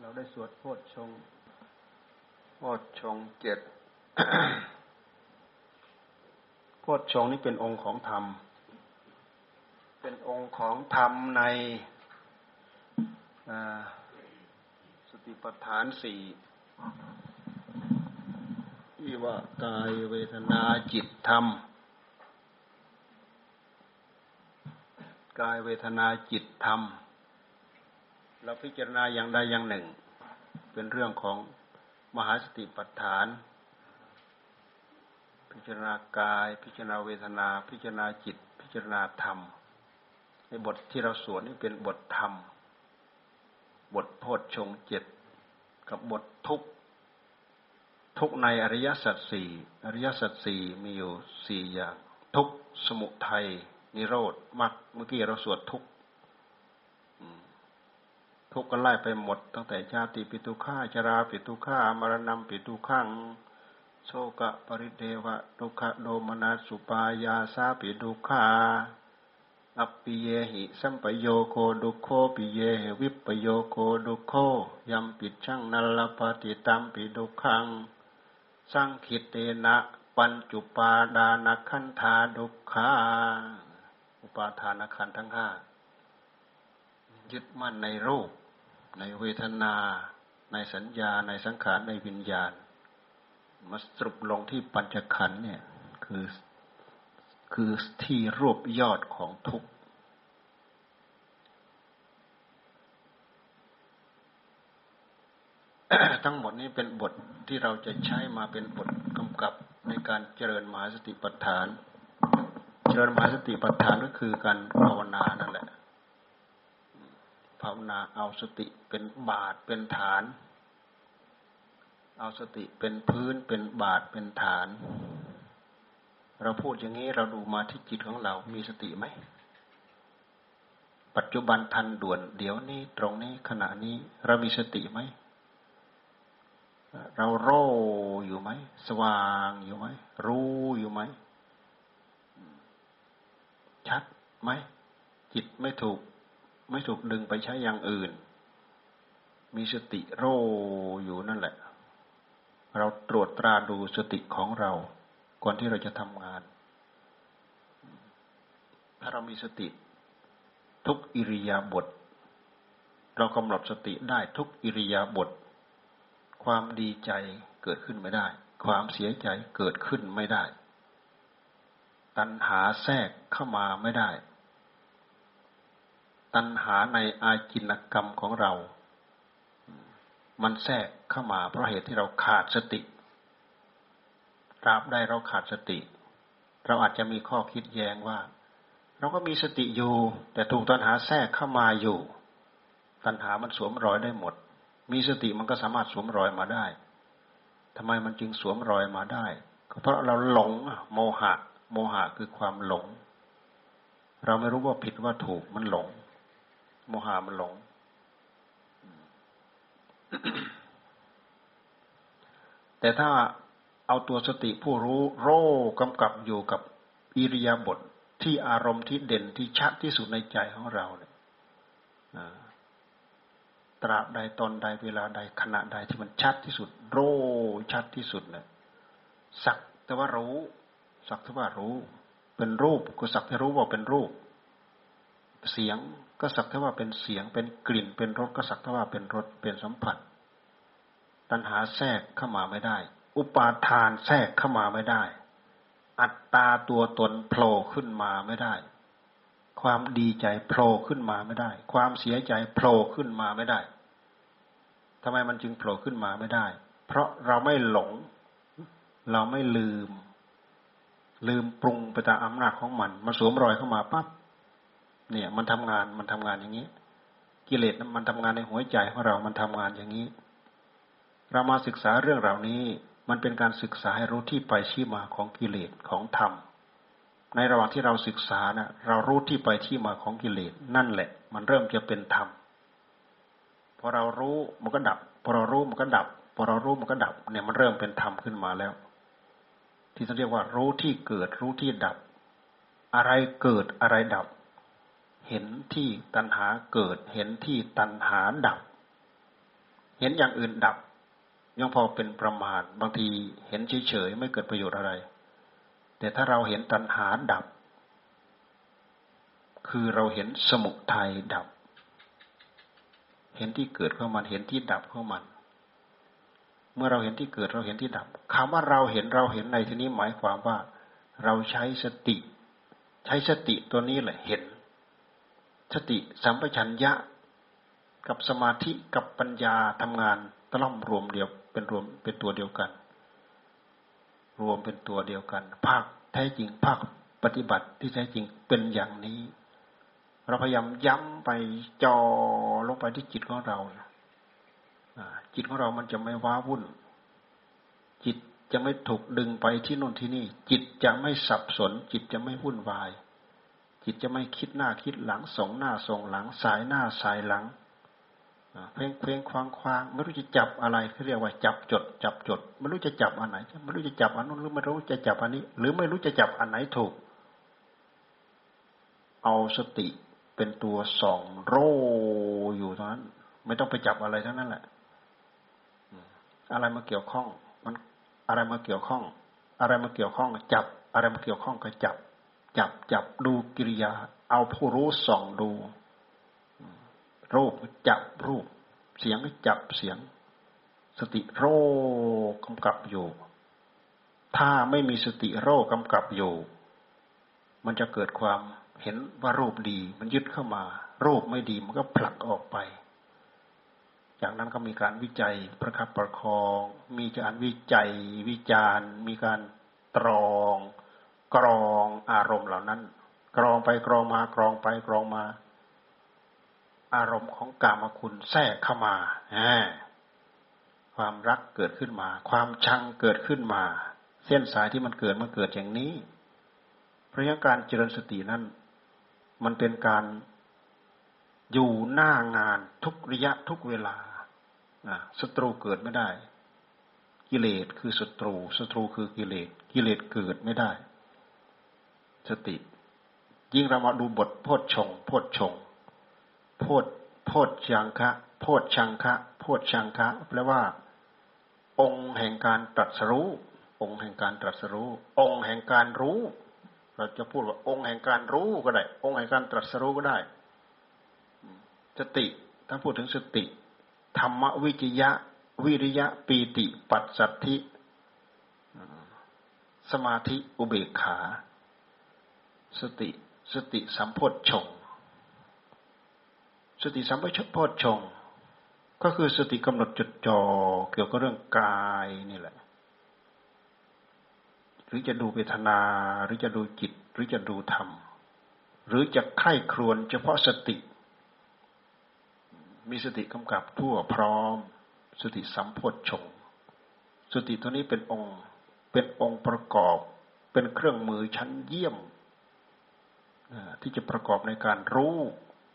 เราได้สวดโพชฌงโพชฌงเจ็ดโพชฌงนี่เป็นองค์ของธรรม เป็นองค์ของธรรมในสติปัฏฐานสี่ที่ว่ากายเวทนาจิตธรรม กายเวทนาจิตธรรม เราพิจารณาอย่างใดอย่างหนึ่ง เป็นเรื่องของมหาสติปัฏฐาน พิจารณากาย พิจารณาเวทนา พิจารณาจิต พิจารณาธรรม ในบทที่เราสวดนี่เป็นบทธรรม บทโพชฌงเจ็ดกับบททุกทุกในอริยสัจสี่อริยสัจสี่มีอยู่สี่อย่าง ทุกสมุทัยนิโรธมรรคเมื่อกี้เราสวดทุก ทุกข์กันไล่ไปหมด ตั้งแต่ชาติปิตุฆาจราปิตุฆามรณะปิตุขังโชกะปริเดวะดุขโดมนัสสุปายาสาปิดุขาอัปปิเยหิสัมปโยโคดุโคปิเยหวิปโยโคดุโคยัมปิดชังนัลลปฏิตัมปิดุขังสังคิตเตนะปัญจุปาดานขันธาดุขาอุปาทานขันทั้งห้ายึดมั่นในรูป ในเวทนา ในสัญญา ในสังขาร ในวิญญาณ มาสรุปลงที่ปัญจขันธ์เนี่ยคือคือที่รวบยอดของทุกทั้งหมดนี้เป็นบทที่เราจะใช้มาเป็นบทกำกับในการเจริญมหาสติปัฏฐาน เจริญมหาสติปัฏฐานก็คือการภาวนานั่นแหละ ภาวนาเอาสติเป็นบาทเป็นฐาน เอาสติเป็นพื้นเป็นบาทเป็นฐาน เราพูดอย่างนี้เราดูมาที่จิตของเรา มีสติไหม ปัจจุบันทันด่วน เดี๋ยวนี้ตรงนี้ขณะนี้ เรามีสติไหม เราโร่อยู่ไหม สว่างอยู่ไหม รู้อยู่ไหม ชัดไหม จิตไม่ถูก ไม่ถูกดึงไปใช้อย่างอื่น มีสติโรอยู่นั่นแหละ เราตรวจตราดูสติของเรา ก่อนที่เราจะทำงาน ถ้าเรามีสติ ทุกอิริยาบถเรากำหนดสติได้ทุกอิริยาบถความดีใจเกิดขึ้นไม่ได้ ความเสียใจเกิดขึ้นไม่ได้ ตัณหาแทรกเข้ามาไม่ได้ ตัณหาในอาจินกรรมของเรา มันแทรกเข้ามาเพราะเหตุที่เราขาดสติตราบได้เราขาดสติ เราอาจจะมีข้อคิดแย้งว่า เราก็มีสติอยู่ แต่ถูกตัณหาแทรกเข้ามาอยู่ ตัณหามันสวมรอยได้หมด มีสติมันก็สามารถสวมรอยมาได้ทำไมมันจึงสวมรอยมาได้ก็เพราะเราหลงโมหะ โมหะคือความหลง เราไม่รู้ว่าผิดว่าถูกมันหลง โมหะมันหลง แต่ถ้าเอาตัวสติผู้รู้โรกำกับอยู่กับอิริยาบถทที่อารมณ์ที่เด่นที่ชัดที่สุดในใจของเราเนี่ยตราบใดตอนใดเวลาใดขณะใดที่มันชัดที่สุด โรชัดที่สุดเนี่ยสักแต่ว่ารู้ สักแต่ว่ารู้ เป็นรูปก็สักแต่รู้ว่าเป็นรูป เสียง ก็สักแต่ว่าเป็นเสียงเป็นกลิ่นเป็นรสก็สักแต่ว่าเป็นรสเป็นสัมผัส ตัณหาแทรกเข้ามาไม่ได้ อุปาทานแทรกเข้ามาไม่ได้ อัตตาตัวตนโผล่ขึ้นมาไม่ได้ ความดีใจโผล่ขึ้นมาไม่ได้ ความเสียใจโผล่ขึ้นมาไม่ได้ทำไมมันจึงโผล่ขึ้นมาไม่ได้ เพราะเราไม่หลง เราไม่ลืม ลืมปรุงไปตามอำนาจของมัน มันสวมรอยเข้ามาปั๊บ เนี่ย มันทำงานมันทำงานอย่างนี้ กิเลสมันทำงานในหัวใจของเรามันทำงานอย่างนี้ เรามาศึกษาเรื่องเหล่านี้ มันเป็นการศึกษาให้รู้ที่ไปที่มาของกิเลสของธรรม ในระหว่างที่เราศึกษานะเรารู้ที่ไปที่มาของกิเลสนั่นแหละ มันเริ่มจะเป็นธรรมพอเรารู้มันก็ดับพอเรารู้มันก็ดับพอเรารู้มันก็ดับเนี่ยมันเริ่มเป็นธรรมขึ้นมาแล้ว ที่เขาเรียกว่ารู้ที่เกิดรู้ที่ดับ อะไรเกิดอะไรดับ เห็นที่ตัณหาเกิด เห็นที่ตัณหาดับ เห็นอย่างอื่นดับ ยังพอเป็นประมาทบางทีเห็นเฉยๆไม่เกิดประโยชน์อะไร แต่ถ้าเราเห็นตัณหาดับ คือเราเห็นสมุทัยดับ เห็นที่เกิดของมันเห็นที่ดับของมัน เมื่อเราเห็นที่เกิดเราเห็นที่ดับคำว่าเราเห็นเราเห็นในที่นี้หมายความว่า เราใช้สติ ใช้สติตัวนี้แหละเห็น สติสัมปชัญญะ กับสมาธิกับปัญญาทำงานตล่อมรวมเดียวเป็นรวมเป็นตัวเดียวกัน รวมเป็นตัวเดียวกัน ภาคแท้จริงภาคปฏิบัติที่แท้จริงเป็นอย่างนี้ เราพยายามย้ำไปจอลงไปที่จิตของเราจิตของเรามันจะไม่ว้าวุ่น จิตจะไม่ถูกดึงไปที่นู่นที่นี่ จิตจะไม่สับสน จิตจะไม่วุ่นวาย จิตจะไม่คิดหน้าคิดหลังส่งหน้าส่งหลัง สายหน้าสายหลังเพลงเพลงควางควางไม่รู้จะจับอะไรเขาเรียกว่าจับจด จับจดไม่รู้จะจับอันไหนไม่รู้จะจับอันนู้นหรือไม่รู้จะจับอันนี้ หรือไม่รู้จะจับอันไหนถูก เอาสติเป็นตัวส่องโรอยู่ตรงนั้น ไม่ต้องไปจับอะไรทั้งนั้นแหละอะไรมาเกี่ยวข้อง มันอะไรมาเกี่ยวข้อง อะไรมาเกี่ยวข้องจับ อะไรมาเกี่ยวข้องก็จับ จับจับดูกิริยา เอาผู้รู้ส่องดู รูปจับรูป เสียงจับเสียง สติโรกำกับอยู่ ถ้าไม่มีสติโรกำกับอยู่ มันจะเกิดความเห็นว่ารูปดี มันยึดเข้ามา รูปไม่ดีมันก็ผลักออกไปจากนั้นก็มีการวิจัยประคับประคอง มีการวิจัยวิจารณ์ มีการตรอง กรองอารมณ์เหล่านั้น กรองไปกรองมากรองไปกรองมา อารมณ์ของกามคุณแทรกเข้ามาความรักเกิดขึ้นมา ความชังเกิดขึ้นมา เส้นสายที่มันเกิดมันเกิดอย่างนี้เพราะการเจริญสตินั้น มันเป็นการอยู่หน้างานทุกระยะทุกเวลาศัตรูเกิดไม่ได้ กิเลสคือศัตรูศัตรูคือกิเลสกิเลสเกิดไม่ได้ สติ ยิ่งเรามาดูบทโพชฌงโพชฌงโพดโพดชังคะโพดชังคะโพดชังคะแปลว่า องค์แห่งการตรัสรู้ องค์แห่งการตรัสรู้ องค์แห่งการรู้ เราจะพูดว่าองค์แห่งการรู้ก็ได้ องค์แห่งการตรัสรู้ก็ได้ สติถ้าพูดถึงสติ ธรรมวิจยะ วิริยะปีติ ปัสสัทธิ สมาธิอุเบกขา สติสติสัมโพธชงสติสัมปชัญญะชงก็คือสติกำหนดจดจ่อเกี่ยวกับเรื่องกายนี่แหละ หรือจะดูเวทนา หรือจะดูจิต หรือจะดูธรรม หรือจะไข้ครวนเฉพาะสติ มีสติกำกับทั่วพร้อม สติสัมโพธชงสติตัวนี้เป็นองค์ เป็นองค์ประกอบ เป็นเครื่องมือชั้นเยี่ยม ที่จะประกอบในการรู้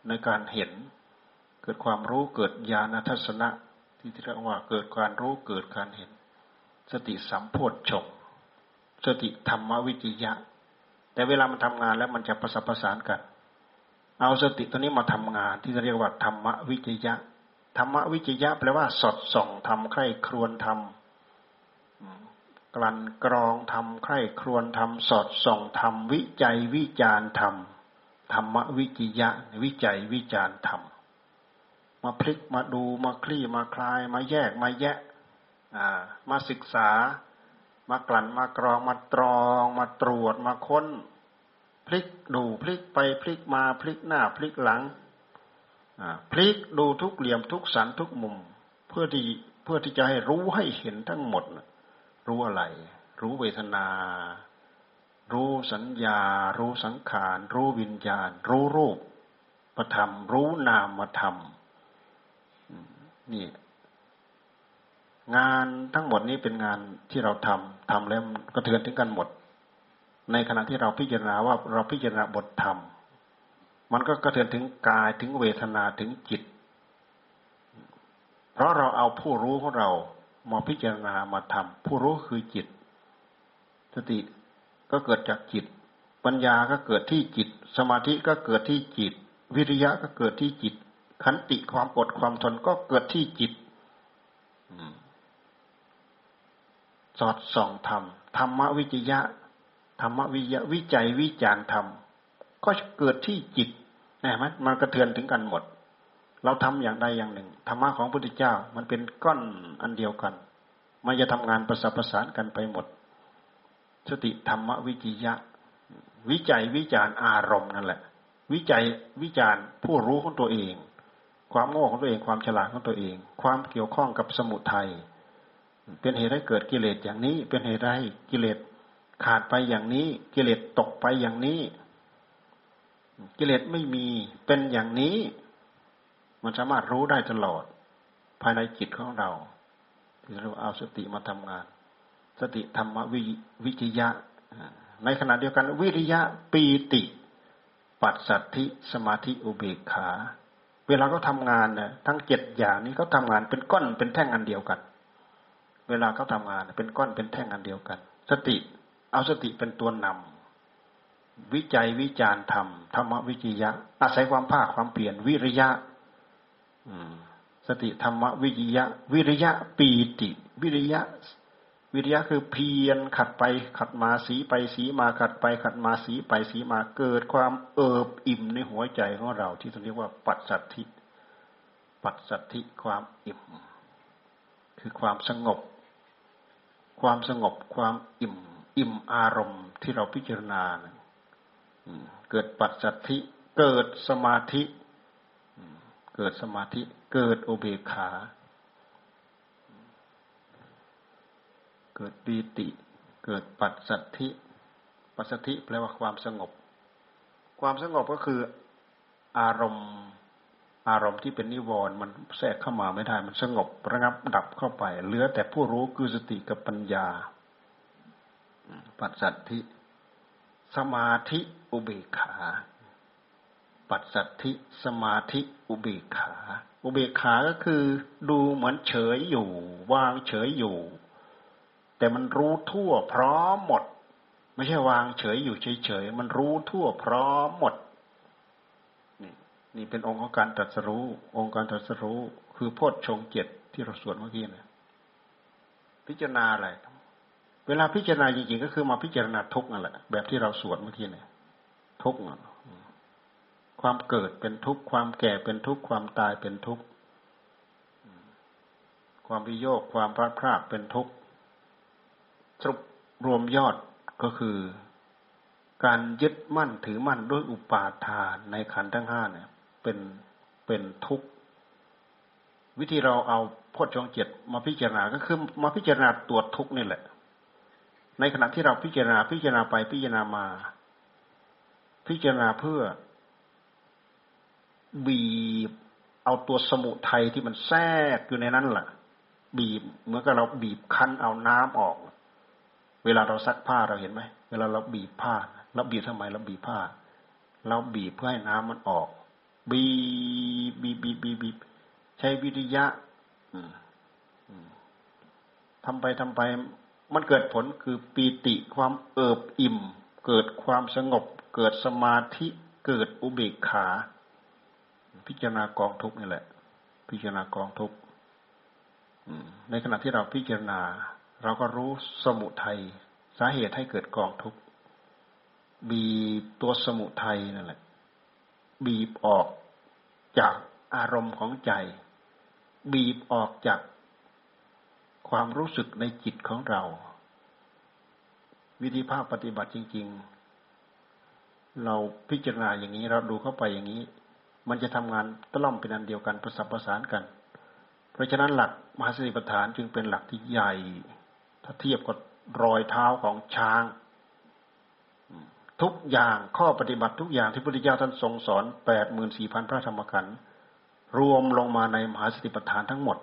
ในการเห็น เกิดความรู้เกิดญาณทัศนะที่เรียกว่าเกิดการรู้เกิดการเห็น สติสัมโพธชงสติธรรมวิจยะ แต่เวลามันทำงานแล้วมันจะประสานประสานกัน เอาสติตัวนี้มาทำงานที่เรียกว่าธรรมวิจยะธรรมวิจยะแปลว่าสอดส่องทำใคร่ครวนทำ ลั่นกรองทำใคร่ครวนทำสอดส่องทำวิจัยวิจารทำธรรมวิจิยะวิจัยวิจารทำมมาพลิกมาดูมาคลี่มาคลาย มาแยกมาแยะมาศึกษา มากลั่นมากรองมาตรอง มาตรวจมาค้น พลิกดูพลิกไปพลิกมาพลิกหน้าพลิกหลังพลิกดูทุกเหลี่ยมทุกสันทุกมุม เพื่อที่เพื่อที่จะให้รู้ให้เห็นทั้งหมด รู้อะไร รู้เวทนา รู้สัญญา รู้สังขาร รู้วิญญาณ รู้รูปประธรรม รู้นามธรรมนี่งานทั้งหมดนี้เป็นงานที่เราทำทำแล้วกระเทือนถึงกันหมด ในขณะที่เราพิจารณาว่าเราพิจารณาบทธรรม มันก็กระเทือนถึงกายถึงเวทนาถึงจิต เพราะเราเอาผู้รู้ของเรา มาพิจารณามาทำผู้รู้คือจิต สติก็เกิดจากจิต ปัญญาก็เกิดที่จิต สมาธิก็เกิดที่จิต วิริยะก็เกิดที่จิต ขันติความอดความทนก็เกิดที่จิตสอดส่องธรรมธรรมวิจยะธรรมวิยะวิจัยวิจารธรรมก็เกิดที่จิตนะไหมมันกระเทือนถึงกันหมด เราทำอย่างใดอย่างหนึ่งธรรมะของพระพุทธเจ้ามันเป็นก้อนอันเดียวกัน มันจะทำงานประสานประสานกันไปหมด สติธรรมวิจิยะ วิจัยวิจารอารมณ์นั่นแหละ วิจัยวิจารผู้รู้ของตัวเอง ความโง่ของตัวเองความฉลาดของตัวเอง ความเกี่ยวข้องกับสมุทัยเป็นเหตุให้เกิดกิเลสอย่างนี้ เป็นเหตุให้กิเลสขาดไปอย่างนี้ กิเลสตกไปอย่างนี้ กิเลสไม่มีเป็นอย่างนี้ มันสามารถรู้ได้ตลอด ภายในจิตของเราเราเอาสติมาทำงาน สติธรรมวิวิจยะ ในขณะเดียวกัน วิริยะปีติ ปัสสัทธิสมาธิอุเบกขา เวลาเขาทางานเนี่ยทั้งเจ็ดอย่างนี้เขาทางานเป็นก้อนเป็นแท่งอันเดียวกัน เวลาเขาทางานเป็นก้อนเป็นแท่งอันเดียวกัน สติเอาสติเป็นตัวนำวิจัยวิจารธรรมธรรมวิจยะ อาศัยความภาคความเปลี่ยนวิริยะ สติธรรมวิริยะ วิริยะปีติ วิริยะ วิริยะคือเพียรขัดไปขัดมาสีไปสีมาขัดไปขัดมาสีไปสีมาเกิดความเอิบอิ่มในหัวใจของเรา ที่เรียกว่าปัจสัทธิ ปัจสัทธิความอิ่ม คือความสงบ ความสงบความอิ่ม อิ่มอารมณ์ที่เราพิจารณาเกิดปัจสัทธิเกิดสมาธิ เกิดสมาธิเกิดโอเบคาเกิดปีติ เกิดปัจสัทธิปัจสัทธิแปลว่าความสงบ ความสงบก็คืออารมณ์อารมณ์ที่เป็นนิวรณ์มันแทรกเข้ามาไม่ได้ มันสงบระงับดับเข้าไป เหลือแต่ผู้รู้คือสติกับปัญญา ปัจสัทธิ สมาธิอุเบกขา ปัสสัทธิสมาธิอุเบกขา อุเบกขาก็คือดูเหมือนเฉยอยู่วางเฉยอยู่ แต่มันรู้ทั่วพร้อมหมด ไม่ใช่วางเฉยอยู่เฉยๆมันรู้ทั่วพร้อมหมดนี่นี่เป็นองค์ของการตรัสรู้ องค์การตรัสรู้ คือโพชฌงเจ็ดที่เราสวดเมื่อกี้นะพิจารณาอะไรเวลาพิจารณาจริงๆก็คือมาพิจารณาทุกนั่นแหละแบบที่เราสวดเมื่อกี้เนี่ยทุกนั่น ความเกิดเป็นทุกข์ ความแก่เป็นทุกข์ ความตายเป็นทุกข์ ความวิโยคความพลาดพลาดเป็นทุกข์สรุปรวมยอดก็คือ การยึดมั่นถือมั่นด้วยอุปาทานในขันธ์ทั้งห้าเนี่ยเป็นเป็นทุกข์ วิธีเราเอาพจน์ชงเจ็ดมาพิจารณาก็คือมาพิจารณาตัวทุกข์นี่แหละ ในขณะที่เราพิจารณาพิจารณาไปพิจารณามา พิจารณาเพื่อ บีบ เอาตัวสมุทัยที่มันแทรกอยู่ในนั้นแหละบีบเหมือนกับเราบีบคั้นเอาน้ำออก เวลาเราซักผ้าเราเห็นไหมเวลาเราบีบผ้าเราบีบทำไมเราบีบผ้า เราบีบเพื่อให้น้ำมันออก บีบบีบบีบบีบใช้วิริยะทำไปทำไป มันเกิดผลคือปีติความเอิบอิ่ม เกิดความสงบ เกิดสมาธิเกิดอุเบกขา พิจารณากองทุกนี่แหละ พิจารณากองทุกในขณะที่เราพิจารณา เราก็รู้สมุทัยสาเหตุให้เกิดกองทุกบีตัวสมุทัยนั่นแหละ บีบออกจากอารมณ์ของใจ บีบออกจากความรู้สึกในจิตของเรา วิธีภาพปฏิบัติจริง ๆ เราพิจารณาอย่างนี้เราดูเข้าไปอย่างนี้ มันจะทำงานตล่อมเป็นอันเดียวกันประสับประสานกัน เพราะฉะนั้นหลักมหาสติปัฏฐานจึงเป็นหลักที่ใหญ่ ถ้าเทียบกับรอยเท้าของช้าง ทุกอย่างข้อปฏิบัติทุกอย่างที่พระพุทธเจ้าท่านทรงสอนแปดหมื่นสี่พันพระธรรมขันธ์รวมลงมาในมหาสติปัฏฐานทั้งหมด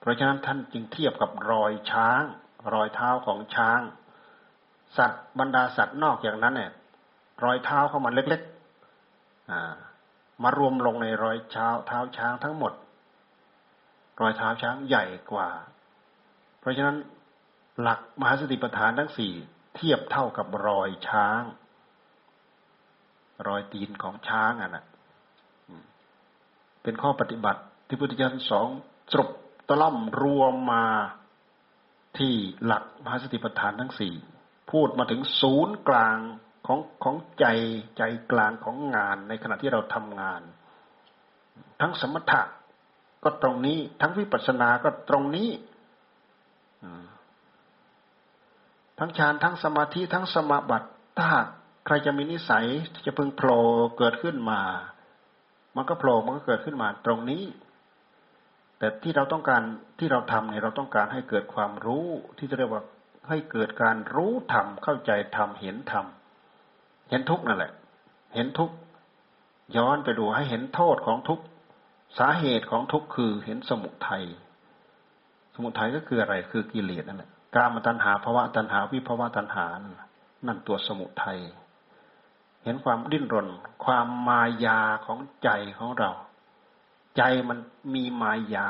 เพราะฉะนั้นท่านจึงเทียบกับรอยช้าง รอยเท้าของช้าง สัตว์บรรดาสัตว์นอกอย่างนั้นเนี่ยรอยเท้าเข้ามาเล็กๆ มารวมลงในรอยเท้าเท้าช้างทั้งหมด รอยเท้าช้างใหญ่กว่า เพราะฉะนั้นหลักมหาสติปัฏฐานทั้งสี่เทียบเท่ากับรอยช้าง รอยตีนของช้างอะนะเป็นข้อปฏิบัติที่พุทธเจ้าสองสรุปตล่อมรวมมาที่หลักมหาสติปัฏฐานทั้งสี่พูดมาถึงศูนย์กลาง ของของใจใจกลางของงานในขณะที่เราทำงาน ทั้งสมถะก็ตรงนี้ ทั้งวิปัสสนาก็ตรงนี้ทั้งฌานทั้งสมาธิทั้งสมาบัติถ้าใครจะมีนิสัยที่จะพึงโผล่เกิดขึ้นมา มันก็โผล่มันก็เกิดขึ้นมาตรงนี้ แต่ที่เราต้องการที่เราทำเนี่ยเราต้องการให้เกิดความรู้ที่จะเรียกว่าให้เกิดการรู้ธรรมเข้าใจธรรมเห็นธรรม เห็นทุกนั่นแหละ เห็นทุกย้อนไปดูให้เห็นโทษของทุกสาเหตุของทุกคือเห็นสมุทัยสมุทัยก็คืออะไรคือกิเลสนั่นแหละกามตัณหาภาวะตัณหา วิภาวะตัณหา นั่นตัวสมุทัยเห็นความดิ้นรน ความมายาของใจของเรา ใจมันมีมายา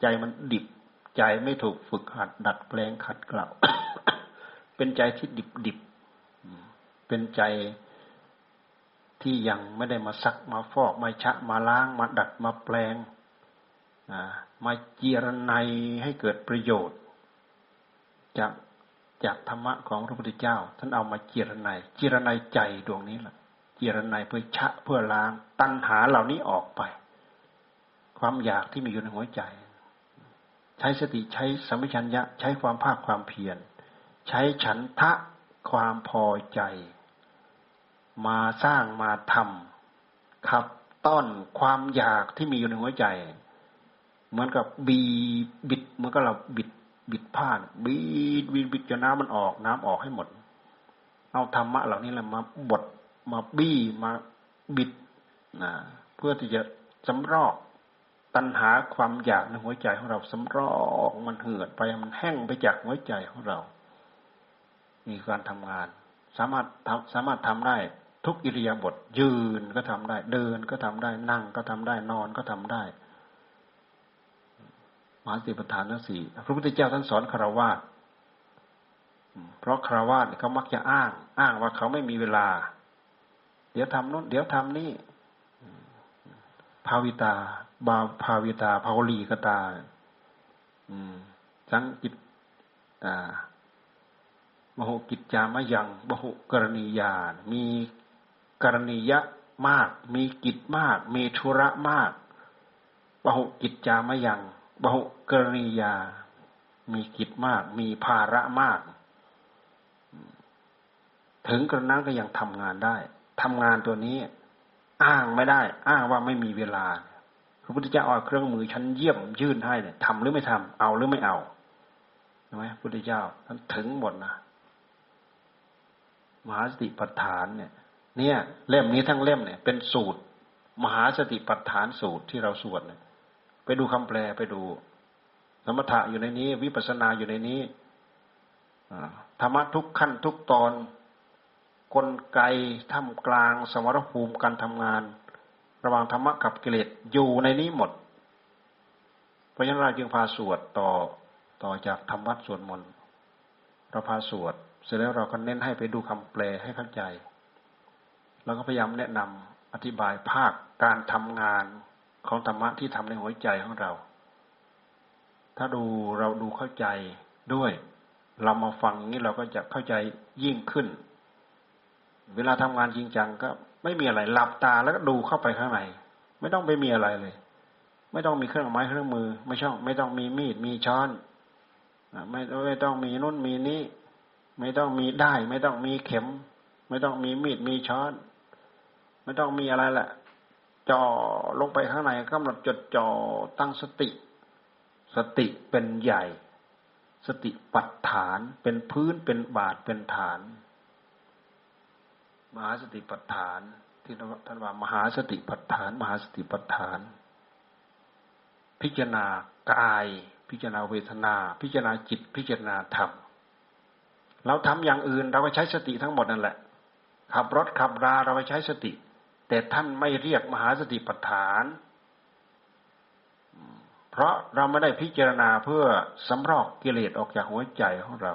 ใจมันดิบ ใจไม่ถูกฝึกหัดดัดแปลงขัดเกลาเป็นใจที่ดิบดิบ เป็นใจที่ยังไม่ได้มาซักมาฟอกมาชะมาล้างมาดัดมาแปลงมาเจียรนให้เกิดประโยชน์ จากจากธรรมะของพระพุทธเจ้า ท่านเอามาเจรนายเจรนายใจดวงนี้แหละเจรนายเพื่อชะเพื่อล้างตัณหาเหล่านี้ออกไป ความอยากที่มีอยู่ในหัวใจ ใช้สติใช้สัมปชัญญะใช้ความภาคความเพียรใช้ฉันทะความพอใจ มาสร้างมาทำขับต้อนความอยากที่มีอยู่ในหัวใจ เหมือนกับบีบิดเหมือนกับเราบิดบิดผ้าบิดบิดบิดจนน้ำมันออกน้ำออกให้หมด เอาธรรมะเหล่านี้แหละมาบดมาบี้มาบิดนะเพื่อที่จะสำรอกตัณหาความอยากในหัวใจของเราสำรอกมันเหือดไปมันแห้งไปจากหัวใจของเรา มีการทำงาน สามารถทำสามารถทำได้ ทุกอิริยาบถยืนก็ทำได้ เดินก็ทำได้นั่งก็ทำได้นอนก็ทำได้มหาสติปัฏฐานทั้งสี่พระพุทธเจ้าท่านสอนคารวะเพราะคารวะเขามักจะอ้าง อ้างว่าเขาไม่มีเวลา เดี๋ยวทำนู้นเดี๋ยวทำนี่ภาวิตา บาภาวิตาภาวลีกตาสังกิตมโหกิจจามยังบหุกรณียามี กรณียะมาก มีกิจมาก มีธุระมากบหุกิจจามยังบุกรณียา มีกิจมาก มีภาระมาก ถึงกระนั้นก็ยังทำงานได้ทำงานตัวนี้ อ้างไม่ได้ อ้างว่าไม่มีเวลาพระพุทธเจ้าเอาเครื่องมือชั้นเยี่ยมยื่นให้เนี่ยทำหรือไม่ทำเอาหรือไม่เอาใช่ไหมพุทธเจ้าท่านถึงหมดนะมหาสติปัฏฐานเนี่ย เนี่ย เล่มนี้ทั้งเล่มเนี่ย เป็นสูตร มหาสติปัฏฐานสูตรที่เราสวดเนี่ยไปดูคำแปลไปดูสมถะอยู่ในนี้ วิปัสนาอยู่ในนี้ธรรมะทุกขั้นทุกตอนกลไกท่ามกลาง สมรภูมิการทำงาน ระหว่างธรรมะกับกิเลสอยู่ในนี้หมด เพราะฉะนั้นเราจึงพาสวดต่อต่อจากธรรมวัดสวดมนต์เราพาสวดเสร็จแล้วเราก็เน้นให้ไปดูคำแปลให้เข้าใจ เราก็พยายามแนะนำอธิบายภาคการทำงานของธรรมะที่ทำในหัวใจของเรา ถ้าดูเราดูเข้าใจด้วย เรามาฟังนี้เราก็จะเข้าใจยิ่งขึ้น เวลาทำงานจริงจังก็ไม่มีอะไรหลับตาแล้วก็ดูเข้าไปข้างในไม่ต้องไปมีอะไรเลย ไม่ต้องมีเครื่องไม้เครื่องมือ ไม่ช่อง ไม่ต้องมีมีดมีช้อนไม่ไม่ต้องมีนุ่นมีนี้ ไม่ต้องมีได้ ไม่ต้องมีเข็ม ไม่ต้องมีมีดมีช้อน ไม่ต้องมีอะไรแหละจ่อลงไปข้างในกำหนดจดจ่อตั้งสติ สติเป็นใหญ่ สติปัฏฐานเป็นพื้นเป็นบาทเป็นฐาน มหาสติปัฏฐาน ที่ท่านว่ามหาสติปัฏฐาน มหาสติปัฏฐาน พิจารณากาย พิจารณาเวทนา พิจารณาจิต พิจารณาธรรมเราทำอย่างอื่นเราก็ใช้สติทั้งหมดนั่นแหละ ขับรถขับราเราไปใช้สติ แต่ท่านไม่เรียกมหาสติปัฏฐาน เพราะเราไม่ได้พิจารณาเพื่อสำรอกกิเลสออกจากหัวใจของเรา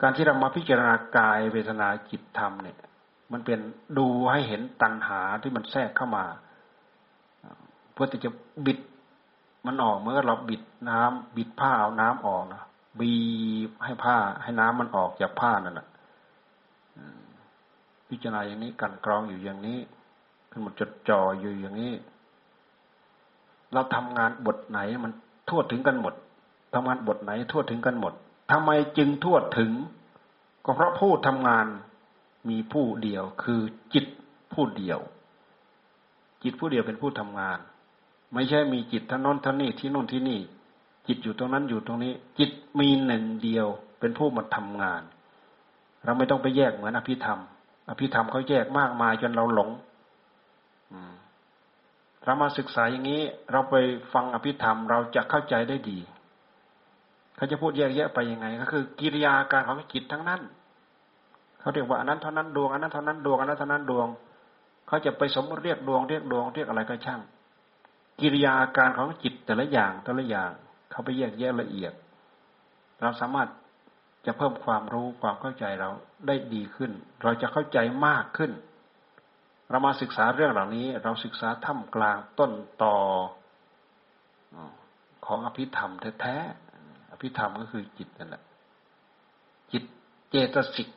การที่เรามาพิจารณากายเวทนาจิตธรรมเนี่ย มันเป็นดูให้เห็นตัณหาที่มันแทรกเข้ามาเพื่อที่จะบิดมันออกเมื่อเราบิดน้ำบิดผ้าเอาน้ำออกนะบีบให้ผ้าให้น้ำมันออกจากผ้านั่นแหละพิจารณาอย่างนี้กันกรองอยู่อย่างนี้ ขึ้นมาจดจ่ออยู่อย่างนี้ เราทำงานบทไหนมันทั่วถึงกันหมดทำงานบทไหนทั่วถึงกันหมดทำไมจึงทั่วถึง ก็เพราะผู้ทำงานมีผู้เดียวคือจิตผู้เดียว จิตผู้เดียวเป็นผู้ทำงาน ไม่ใช่มีจิตท่านน้นท่านนี่ที่โน่นที่นี่ จิตอยู่ตรงนั้นอยู่ตรงนี้ จิตมีหนึ่งเดียว เป็นผู้มาทำงาน เราไม่ต้องไปแยกเหมือนอภิธรรม อภิธรรมเขาแยกมากมายจนเราหลง เรามาศึกษาอย่างนี้ เราไปฟังอภิธรรม เราจะเข้าใจได้ดี เขาจะพูดแยกแยะไปยังไง ก็คือ กิริยาการของจิตทั้งนั้น เขาเรียกว่าอันนั้นเท่านั้นดวงอันนั้นเท่านั้นดวงอันนั้นเท่านั้นดวง เขาจะไปสมมติเรียกดวงเรียกดวงเรียกอะไรก็ช่าง กิริยาการของจิตแต่ละอย่างแต่ละอย่าง เขาไปแยกแยะละเอียด เราสามารถจะเพิ่มความรู้ความเข้าใจเราได้ดีขึ้น เราจะเข้าใจมากขึ้น เรามาศึกษาเรื่องเหล่านี้ เราศึกษาท่ามกลางต้นต่อของอภิธรรมแท้ๆอภิธรรมก็คือจิตนั่นแหละ จิตเจตสิก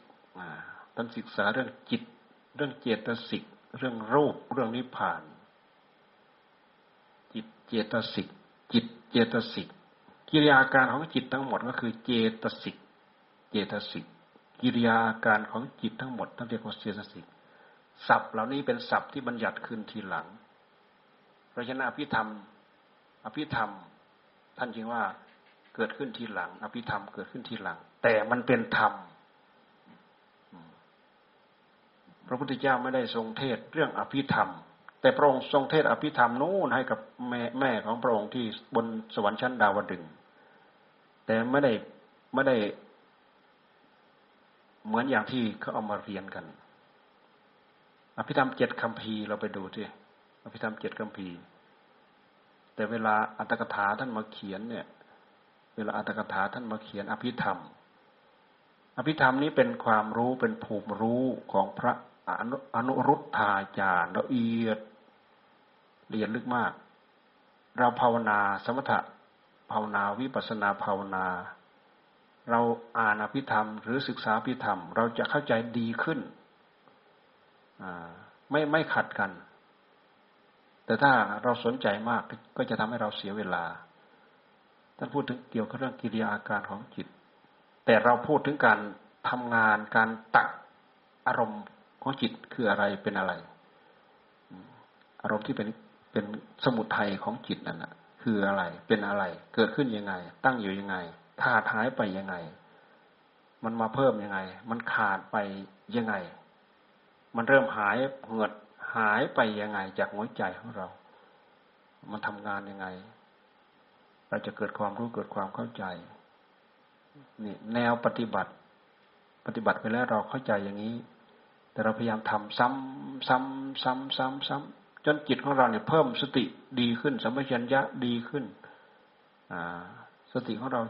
ท่านศึกษาเรื่องจิต เรื่องเจตสิก เรื่องรูป เรื่องนิพพาน จิตเจตสิก จิตเจตสิก กิริยาการของจิตทั้งหมดก็คือเจตสิก เจตสิก กิริยาการของจิตทั้งหมดท่านเรียกว่าเจตสิก ศัพท์เหล่านี้เป็นศัพท์ที่บัญญัติขึ้นทีหลัง เพราะฉะนั้นอภิธรรม อภิธรรม ท่านจึงว่าเกิดขึ้นทีหลัง อภิธรรมเกิดขึ้นทีหลัง แต่มันเป็นธรรมพระพุทธเจ้าไม่ได้ทรงเทศเรื่องอภิธรรม แต่พระองค์ทรงเทศอภิธรรมนู่นให้กับแม่แม่ของพระองค์ที่บนสวรรค์ชั้นดาวดึงแต่ไม่ได้ไม่ได้เหมือนอย่างที่เขาเอามาเรียนกัน อภิธรรมเจ็ดคำพีเราไปดูที่อภิธรรมเจ็ดคำพีแต่เวลาอัตถกถาท่านมาเขียนเนี่ย เวลาอัตถกถาท่านมาเขียนอภิธรรม อภิธรรมนี้เป็นความรู้เป็นภูมิรู้ของพระอนุอนุรุทธาจารละเอียดละเอียดลึกมาก เราภาวนาสมถะภาวนาวิปัสนาภาวนา เราอ่านอภิธรรม หรือศึกษาอภิธรรม เราจะเข้าใจดีขึ้น ไม่ไม่ขัดกัน แต่ถ้าเราสนใจมากก็จะทำให้เราเสียเวลา ท่านพูดถึงเกี่ยวกับเรื่องกิริยาอาการของจิต แต่เราพูดถึงการทำงานการตักอารมณ์ของจิตคืออะไรเป็นอะไร อารมณ์ที่เป็นเป็นสมุทัยของจิตนั่นนะคืออะไร เป็นอะไร เกิดขึ้นยังไง ตั้งอยู่ยังไงขาดหายไปยังไง มันมาเพิ่มยังไง มันขาดไปยังไง มันเริ่มหายเหือดหายไปยังไง จากหัวใจของเรา มันทำงานยังไง เราจะเกิดความรู้เกิดความเข้าใจ นี่แนวปฏิบัติ ปฏิบัติไปแล้วเราเข้าใจอย่างนี้ แต่เราพยายามทำซ้ำซ้ำซ้ำซ้ำซ้ำจนจิตของเราเนี่ยเพิ่มสติดีขึ้นสัมปชัญญะดีขึ้นสติของเรา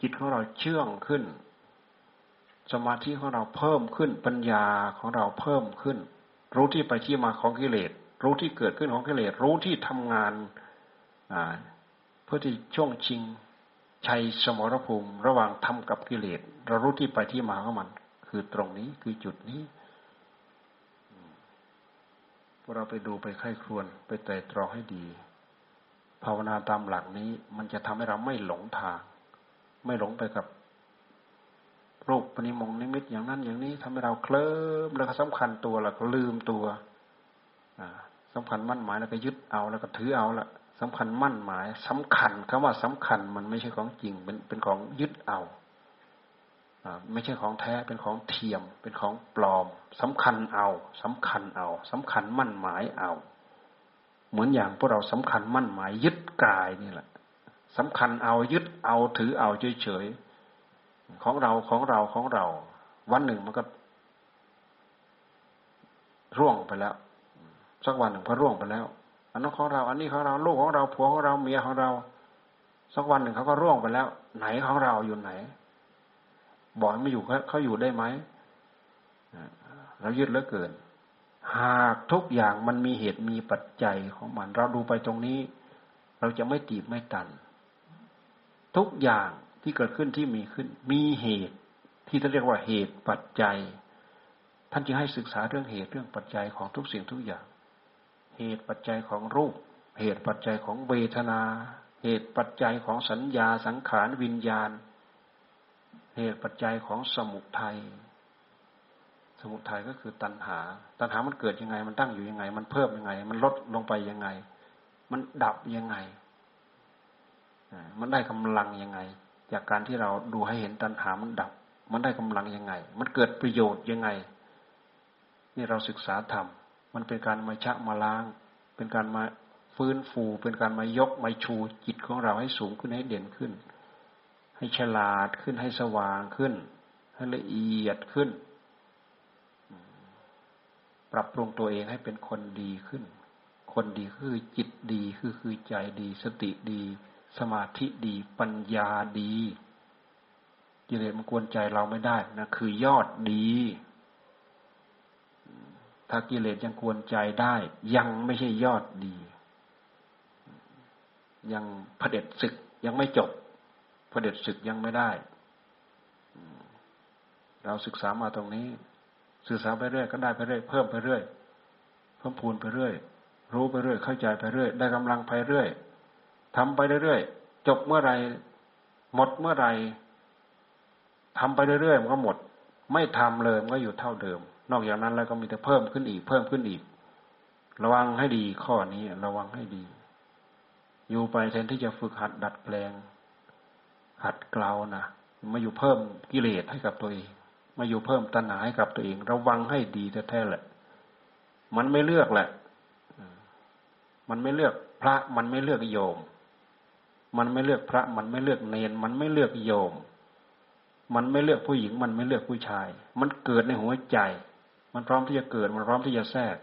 จิตของเราเชื่องขึ้น สมาธิของเราเพิ่มขึ้นปัญญาของเราเพิ่มขึ้น รู้ที่ไปที่มาของกิเลส รู้ที่เกิดขึ้นของกิเลส รู้ที่ทำงานเพื่อที่ช่วงชิงชัยสมรภูมิ ระหว่างทำกับกิเลส เรารู้ที่ไปที่มาของมัน คือตรงนี้คือจุดนี้พวกเราไปดูไปไข้ครวนไปไต่ตรองให้ดี ภาวนาตามหลักนี้มันจะทำให้เราไม่หลงทาง ไม่หลงไปกับ รูปปณิมงนิมิตอย่างนั้นอย่างนี้ทำให้เราเคลิ้มแล้วก็สำคัญตัวแล้วก็ลืมตัวสำคัญมั่นหมายแล้วก็ยึดเอาแล้วก็ถือเอาละสำคัญมั่นหมายสำคัญคำว่าสำคัญมันไม่ใช่ของจริงเป็นเป็นของยึดเอาไม่ใช่ของแท้เป็นของเทียม เป็นของปลอมสำคัญเอาสำคัญเอาสำคัญมั่นหมายเอา เหมือนอย่างพวกเราสำคัญมั่นหมายยึดกายนี่แหละสำคัญเอายึดเอาถือเอาเฉยๆ ของเราของเราของเรา วันหนึ่งมันก็ ร่วงไปแล้วสักวันหนึ่งพอร่วงไปแล้ว อันนั้นของเรา อันนี้ของเราลูกของเราผัวของเราเมียของเรา สักวันหนึ่งเขาก็ร่วงไปแล้ว ไหนของเราอยู่ไหนบอกไม่อยู่เขาอยู่ได้ไหมเรายึดเหลือเกิน หากทุกอย่างมันมีเหตุมีปัจจัยของมัน เราดูไปตรงนี้ เราจะไม่ตีบไม่ตัน ทุกอย่าง ที่เกิดขึ้นที่มีขึ้น มีเหตุที่ท่านเรียกว่าเหตุปัจจัย ท่านจึงให้ศึกษาเรื่องเหตุเรื่องปัจจัยของทุกสิ่งทุกอย่าง เหตุปัจจัยของรูป เหตุปัจจัยของเวทนา เหตุปัจจัยของสัญญาสังขารวิญญาณ เหตุปัจจัยของสมุทัยสมุทัยก็คือตัณหา ตัณหามันเกิดยังไง มันตั้งอยู่ยังไง มันเพิ่มยังไง มันลดลงไปยังไง มันดับยังไง มันได้กำลังยังไง จากการที่เราดูให้เห็นตัณหามันดับ มันได้กำลังยังไง มันเกิดประโยชน์ยังไง นี่เราศึกษาธรรม มันเป็นการมาชะมาล้าง เป็นการมาฟื้นฟู เป็นการมายกมาชูจิตของเราให้สูงขึ้นให้เด่นขึ้น ให้ฉลาดขึ้นให้สว่างขึ้น ให้ละเอียดขึ้น ปรับปรุงตัวเองให้เป็นคนดีขึ้น คนดีคือจิตดีคือคือใจดีสติดี สมาธิดีปัญญาดีกิเลสมันกวนใจเราไม่ได้นะคือยอดดี ถ้ากิเลสยังกวนใจได้ ยังไม่ใช่ยอดดี ยังเผด็จศึกยังไม่จบเผด็จศึกยังไม่ได้ เราศึกษามาตรงนี้ ศึกษาไปเรื่อยก็ได้ไปเรื่อยเพิ่มไปเรื่อยเพิ่มพูนไปเรื่อยรู้ไปเรื่อยเข้าใจไปเรื่อยได้กำลังไปเรื่อย ทำไปเรื่อยๆจบเมื่อไรหมดเมื่อไรทำไปเรื่อยๆมันก็หมด ไม่ทำเลยมันก็อยู่เท่าเดิม นอกจากนั้นแล้วก็มีแต่เพิ่มขึ้นอีก เพิ่มขึ้นอีก ระวังให้ดีข้อนี้ระวังให้ดี อยู่ไปแทนที่จะฝึกหัดดัดแปลง หัดเกลานะมาอยู่เพิ่มกิเลสให้กับตัวเอง มาอยู่เพิ่มตัณหาให้กับตัวเอง ระวังให้ดีแท้ๆแหละ มันไม่เลือกแหละ มันไม่เลือกพระมันไม่เลือกโยม มันไม่เลือกพระ มันไม่เลือกเนน มันไม่เลือกโยม มันไม่เลือกผู้หญิง มันไม่เลือกผู้ชาย มันเกิดในหัวใจ มันพร้อมที่จะเกิด มันพร้อมที่จะแทรก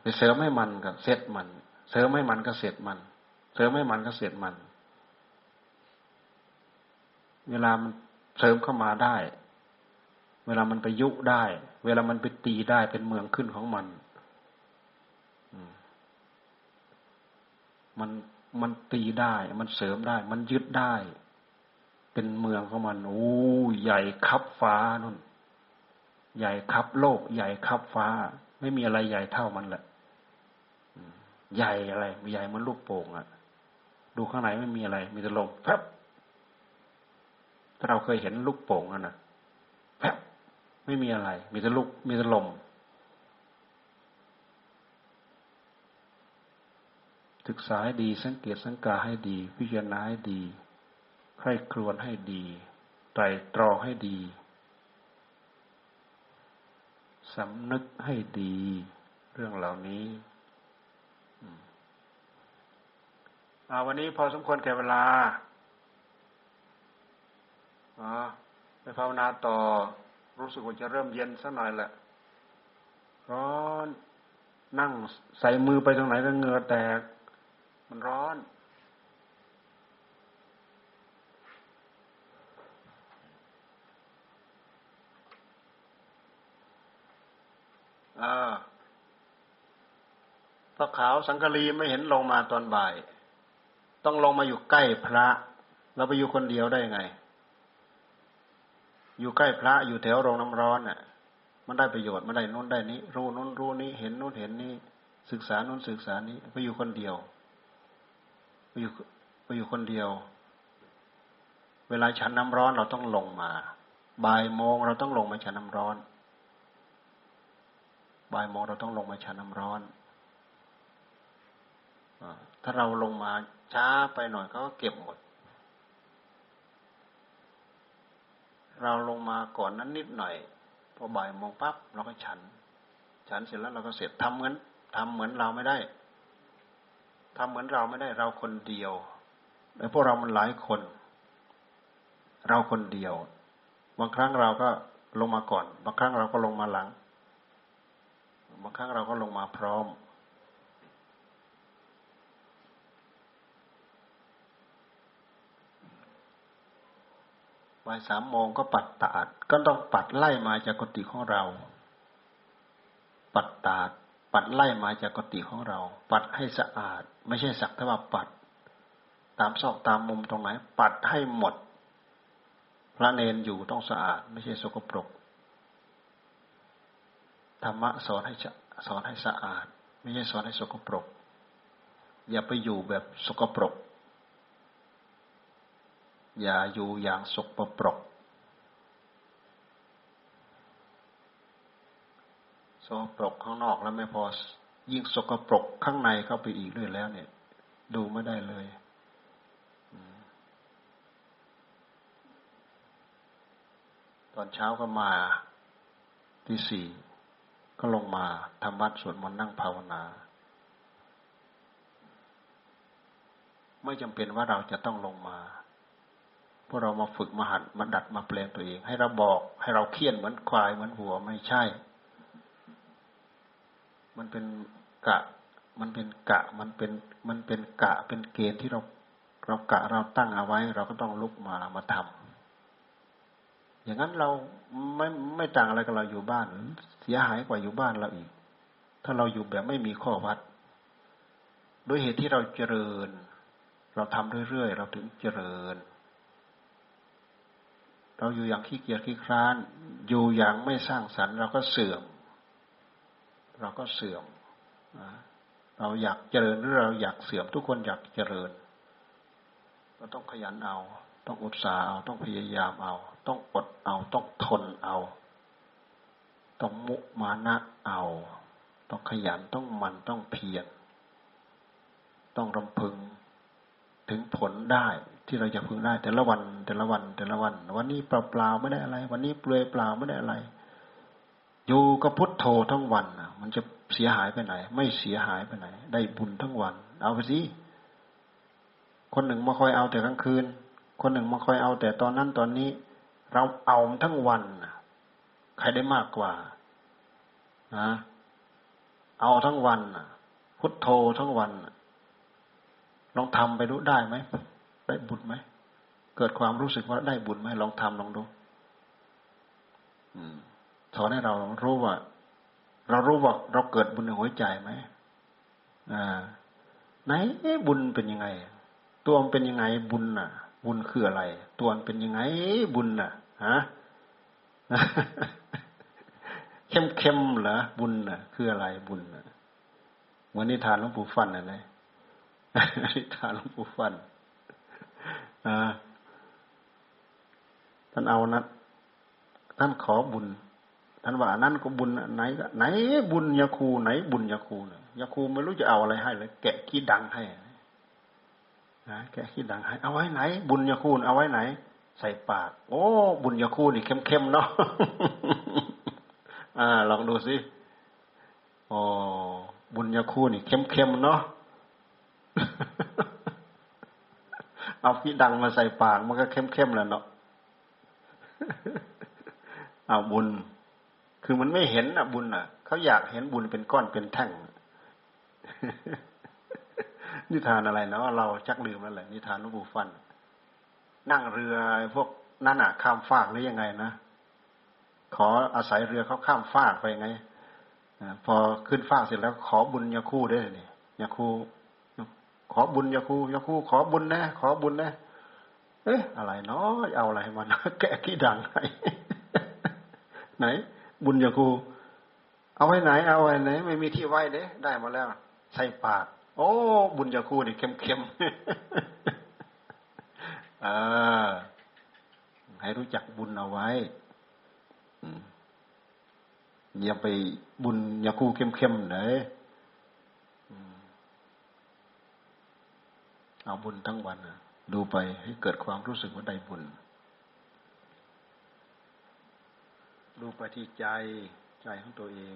ไปเสริมให้มันก็เสร็จมัน เสริมให้มันก็เสร็จมัน เสริมให้มันก็เสร็จมัน เวลามันเสริมเข้ามาได้ เวลามันไปยุได้ เวลามันไปตีได้เป็นเมืองขึ้นของมันมัน มันตีได้ มันเสริมได้ มันยึดได้ เป็นเมืองของมันโอ้ใหญ่คับฟ้านุ่น ใหญ่คับโลก ใหญ่คับฟ้า ไม่มีอะไรใหญ่เท่ามันแหละใหญ่อะไรใหญ่มันลูกโป่งอะดูข้างในไม่มีอะไร มีแต่ลมแป๊บถ้าเราเคยเห็นลูกโป่งอะนะแป๊บไม่มีอะไร มีแต่ลูกมีแต่ลม ศึกษาให้ดี สังเกตสังกาให้ดี พิจารณาให้ดีใครครวนให้ดีไตรตรองให้ดีสำนึกให้ดี เรื่องเหล่านี้วันนี้พอสมควรแก่เวลาไปภาวนาต่อ รู้สึกว่าจะเริ่มเย็นสักหน่อยแหละร้อนนั่งใส่มือไปตรงไหนก็เงือแตก มันร้อน อ่าพระขาวสังกะรีไม่เห็นลงมาตอนบ่าย ต้องลงมาอยู่ใกล้พระเราไปอยู่คนเดียวได้ไง อยู่ใกล้พระอยู่แถวโรงน้ำร้อนน่ะ มันได้ประโยชน์มันได้นู้นได้นี้ รู้นู้นรู้นี้ เห็นนู้นเห็นนี้ ศึกษานู้นศึกษานี้ ไปอยู่คนเดียว อยู่ไปอยู่คนเดียว เวลาฉันน้ำร้อนเราต้องลงมา บ่ายโมงเราต้องลงมาฉันน้ำร้อน บ่ายโมงเราต้องลงมาฉันน้ำร้อนถ้าเราลงมาช้าไปหน่อยเขาก็เก็บหมด เราลงมาก่อนนั้นนิดหน่อย พอบ่ายโมงปั๊บเราก็ฉัน ฉันเสร็จแล้วเราก็เสร็จทำเหมือนทำเหมือนเราไม่ได้ ทำเหมือนเราไม่ได้เราคนเดียวแต่พวกเรามันหลายคน เราคนเดียว บางครั้งเราก็ลงมาก่อน บางครั้งเราก็ลงมาหลัง บางครั้งเราก็ลงมาพร้อม บ่ายสามโมงก็ปัดตาด ก็ต้องปัดไล่มาจากกุฏิของเรา ปัดตาด ปัดไล่มาจากกติของเรา ปัดให้สะอาด ไม่ใช่สักแต่ว่าปัด ตามซอกตามมุมตรงไหน ปัดให้หมด พระเนนอยู่ต้องสะอาด ไม่ใช่สกปรกธรรมะสอนให้สอนให้สะอาด ไม่ใช่สอนให้สกปรก อย่าไปอยู่แบบสกปรก อย่าอยู่อย่างสกปรก สกปรกข้างนอกแล้วไม่พอ ยิ่งสกปรกข้างในเข้าไปอีกด้วยแล้ว เนี่ย ดูไม่ได้เลยตอนเช้าก็มาที่สี่ก็ลงมาทำวัดสวดมนต์นั่งภาวนา ไม่จำเป็นว่าเราจะต้องลงมาพวกเรามาฝึกมาหัดมาดัดมาแปลงตัวเอง ให้เราบอก ให้เราเคี่ยนเหมือนควายเหมือนหัวไม่ใช่ มันเป็นกะ มันเป็นกะ มันเป็น มันเป็นกะ เป็นเกณฑ์ที่เรา เรากะเราตั้งเอาไว้ เราก็ต้องลุกมา มาทำอย่างนั้นเราไม่ ไม่ต่างอะไรกับเราอยู่บ้าน เสียหายกว่าอยู่บ้านเราอีก ถ้าเราอยู่แบบไม่มีข้อวัด ด้วยเหตุที่เราเจริญ เราทำเรื่อยๆ เราถึงเจริญเราอยู่อย่างขี้เกียจขี้คร้าน อยู่อย่างไม่สร้างสรรค์เราก็เสื่อม เราก็เสื่อม เราอยากเจริญหรือเราอยากเสื่อมทุกคนอยากเจริญเราต้องขยันเอา ต้องอุตสาห์เอา ต้องพยายามเอา ต้องอดเอา ต้องทนเอา ต้องมุมานะเอา ต้องขยัน ต้องมัน ต้องเพียร ต้องรำพึงถึงผลได้ที่เราจะพึงได้แต่ละวันแต่ละวันแต่ละวัน วันนี้เปล่าเปล่าไม่ได้อะไร วันนี้เปลือยเปล่าไม่ได้อะไร อยู่กับพุทโธทั้งวันมันจะเสียหายไปไหน ไม่เสียหายไปไหน ได้บุญทั้งวัน เอาไปสิคนหนึ่งมาคอยเอาแต่กลางคืน คนหนึ่งมาคอยเอาแต่ตอนนั้นตอนนี้ เราเอาทั้งวันใครได้มากกว่านะเอาทั้งวันพุทโธทั้งวันลองทำไปดูได้ไหมได้บุญไหมเกิดความรู้สึกว่าได้บุญไหมลองทำลองดู อืม สอนให้เรารู้ว่า เรารู้ว่าเราเกิดบุญในหัวใจไหมอ่าไหนบุญเป็นยังไง ตัวมันเป็นยังไงบุญน่ะ บุญคืออะไร ตัวมันเป็นยังไงบุญน่ะฮะเข้มเข้มเหรอบุญน่ะ คืออะไรบุญน่ะเหมือนนิทานหลวงปู่ฟันอะไรนิทานหลวงปู่ฟันอ่าท่านเอานะท่านขอบุญ ท่านว่านั้นก็บุญไหนไหนบุญยาคูไหนบุญยาคูเนี่ยยาคูไม่รู้จะเอาอะไรให้เลยแกะขี้ดังให้นะแกะขี้ดังให้ เอาไว้ไหน บุญยาคูเอาไว้ไหน ใส่ปาก โอ้ บุญยาคูนี่เข้มๆเนาะอ่าลองดูสิโอ้บุญยาคูนี่เข้มๆเนาะเอาขี้ดังมาใส่ปากมันก็เข้มๆแล้วเนาะเอาบุญ คือมันไม่เห็นอะบุญอะเขาอยากเห็นบุญเป็นก้อนเป็นแท่งนิทานอะไรเนาะเราชักลืมแล้วแหละนิทานลวงปู่ฟัน นั่งเรือพวกนั่นอะ ข้ามฟากหรือยังไงนะขออาศัยเรือเขาข้ามฟากไปไงพอขึ้นฟากเสร็จแล้ว ขอบุญยาคู่ได้เลยยาคู่ขอบุญยาคู่ยาคู่ขอบุญนะขอบุญนะเอ๊ะอะไรเนาะเอาอะไรมานะแกะที่ดังไหนไหน บุญยาคูเอาไว้ไหน เอาไว้ไหน ไม่มีที่ไว้เด้ได้มาแล้ว ใส่ปาก โอ้ บุญยาคูนี่เข้มเข้มอ่าให้รู้จักบุญเอาไว้อย่าไปบุญยาคูเข้มเข้มเลยเอาบุญทั้งวันดูไปให้เกิดความรู้สึกว่าได้บุญ ดูไปที่ใจใจของตัวเอง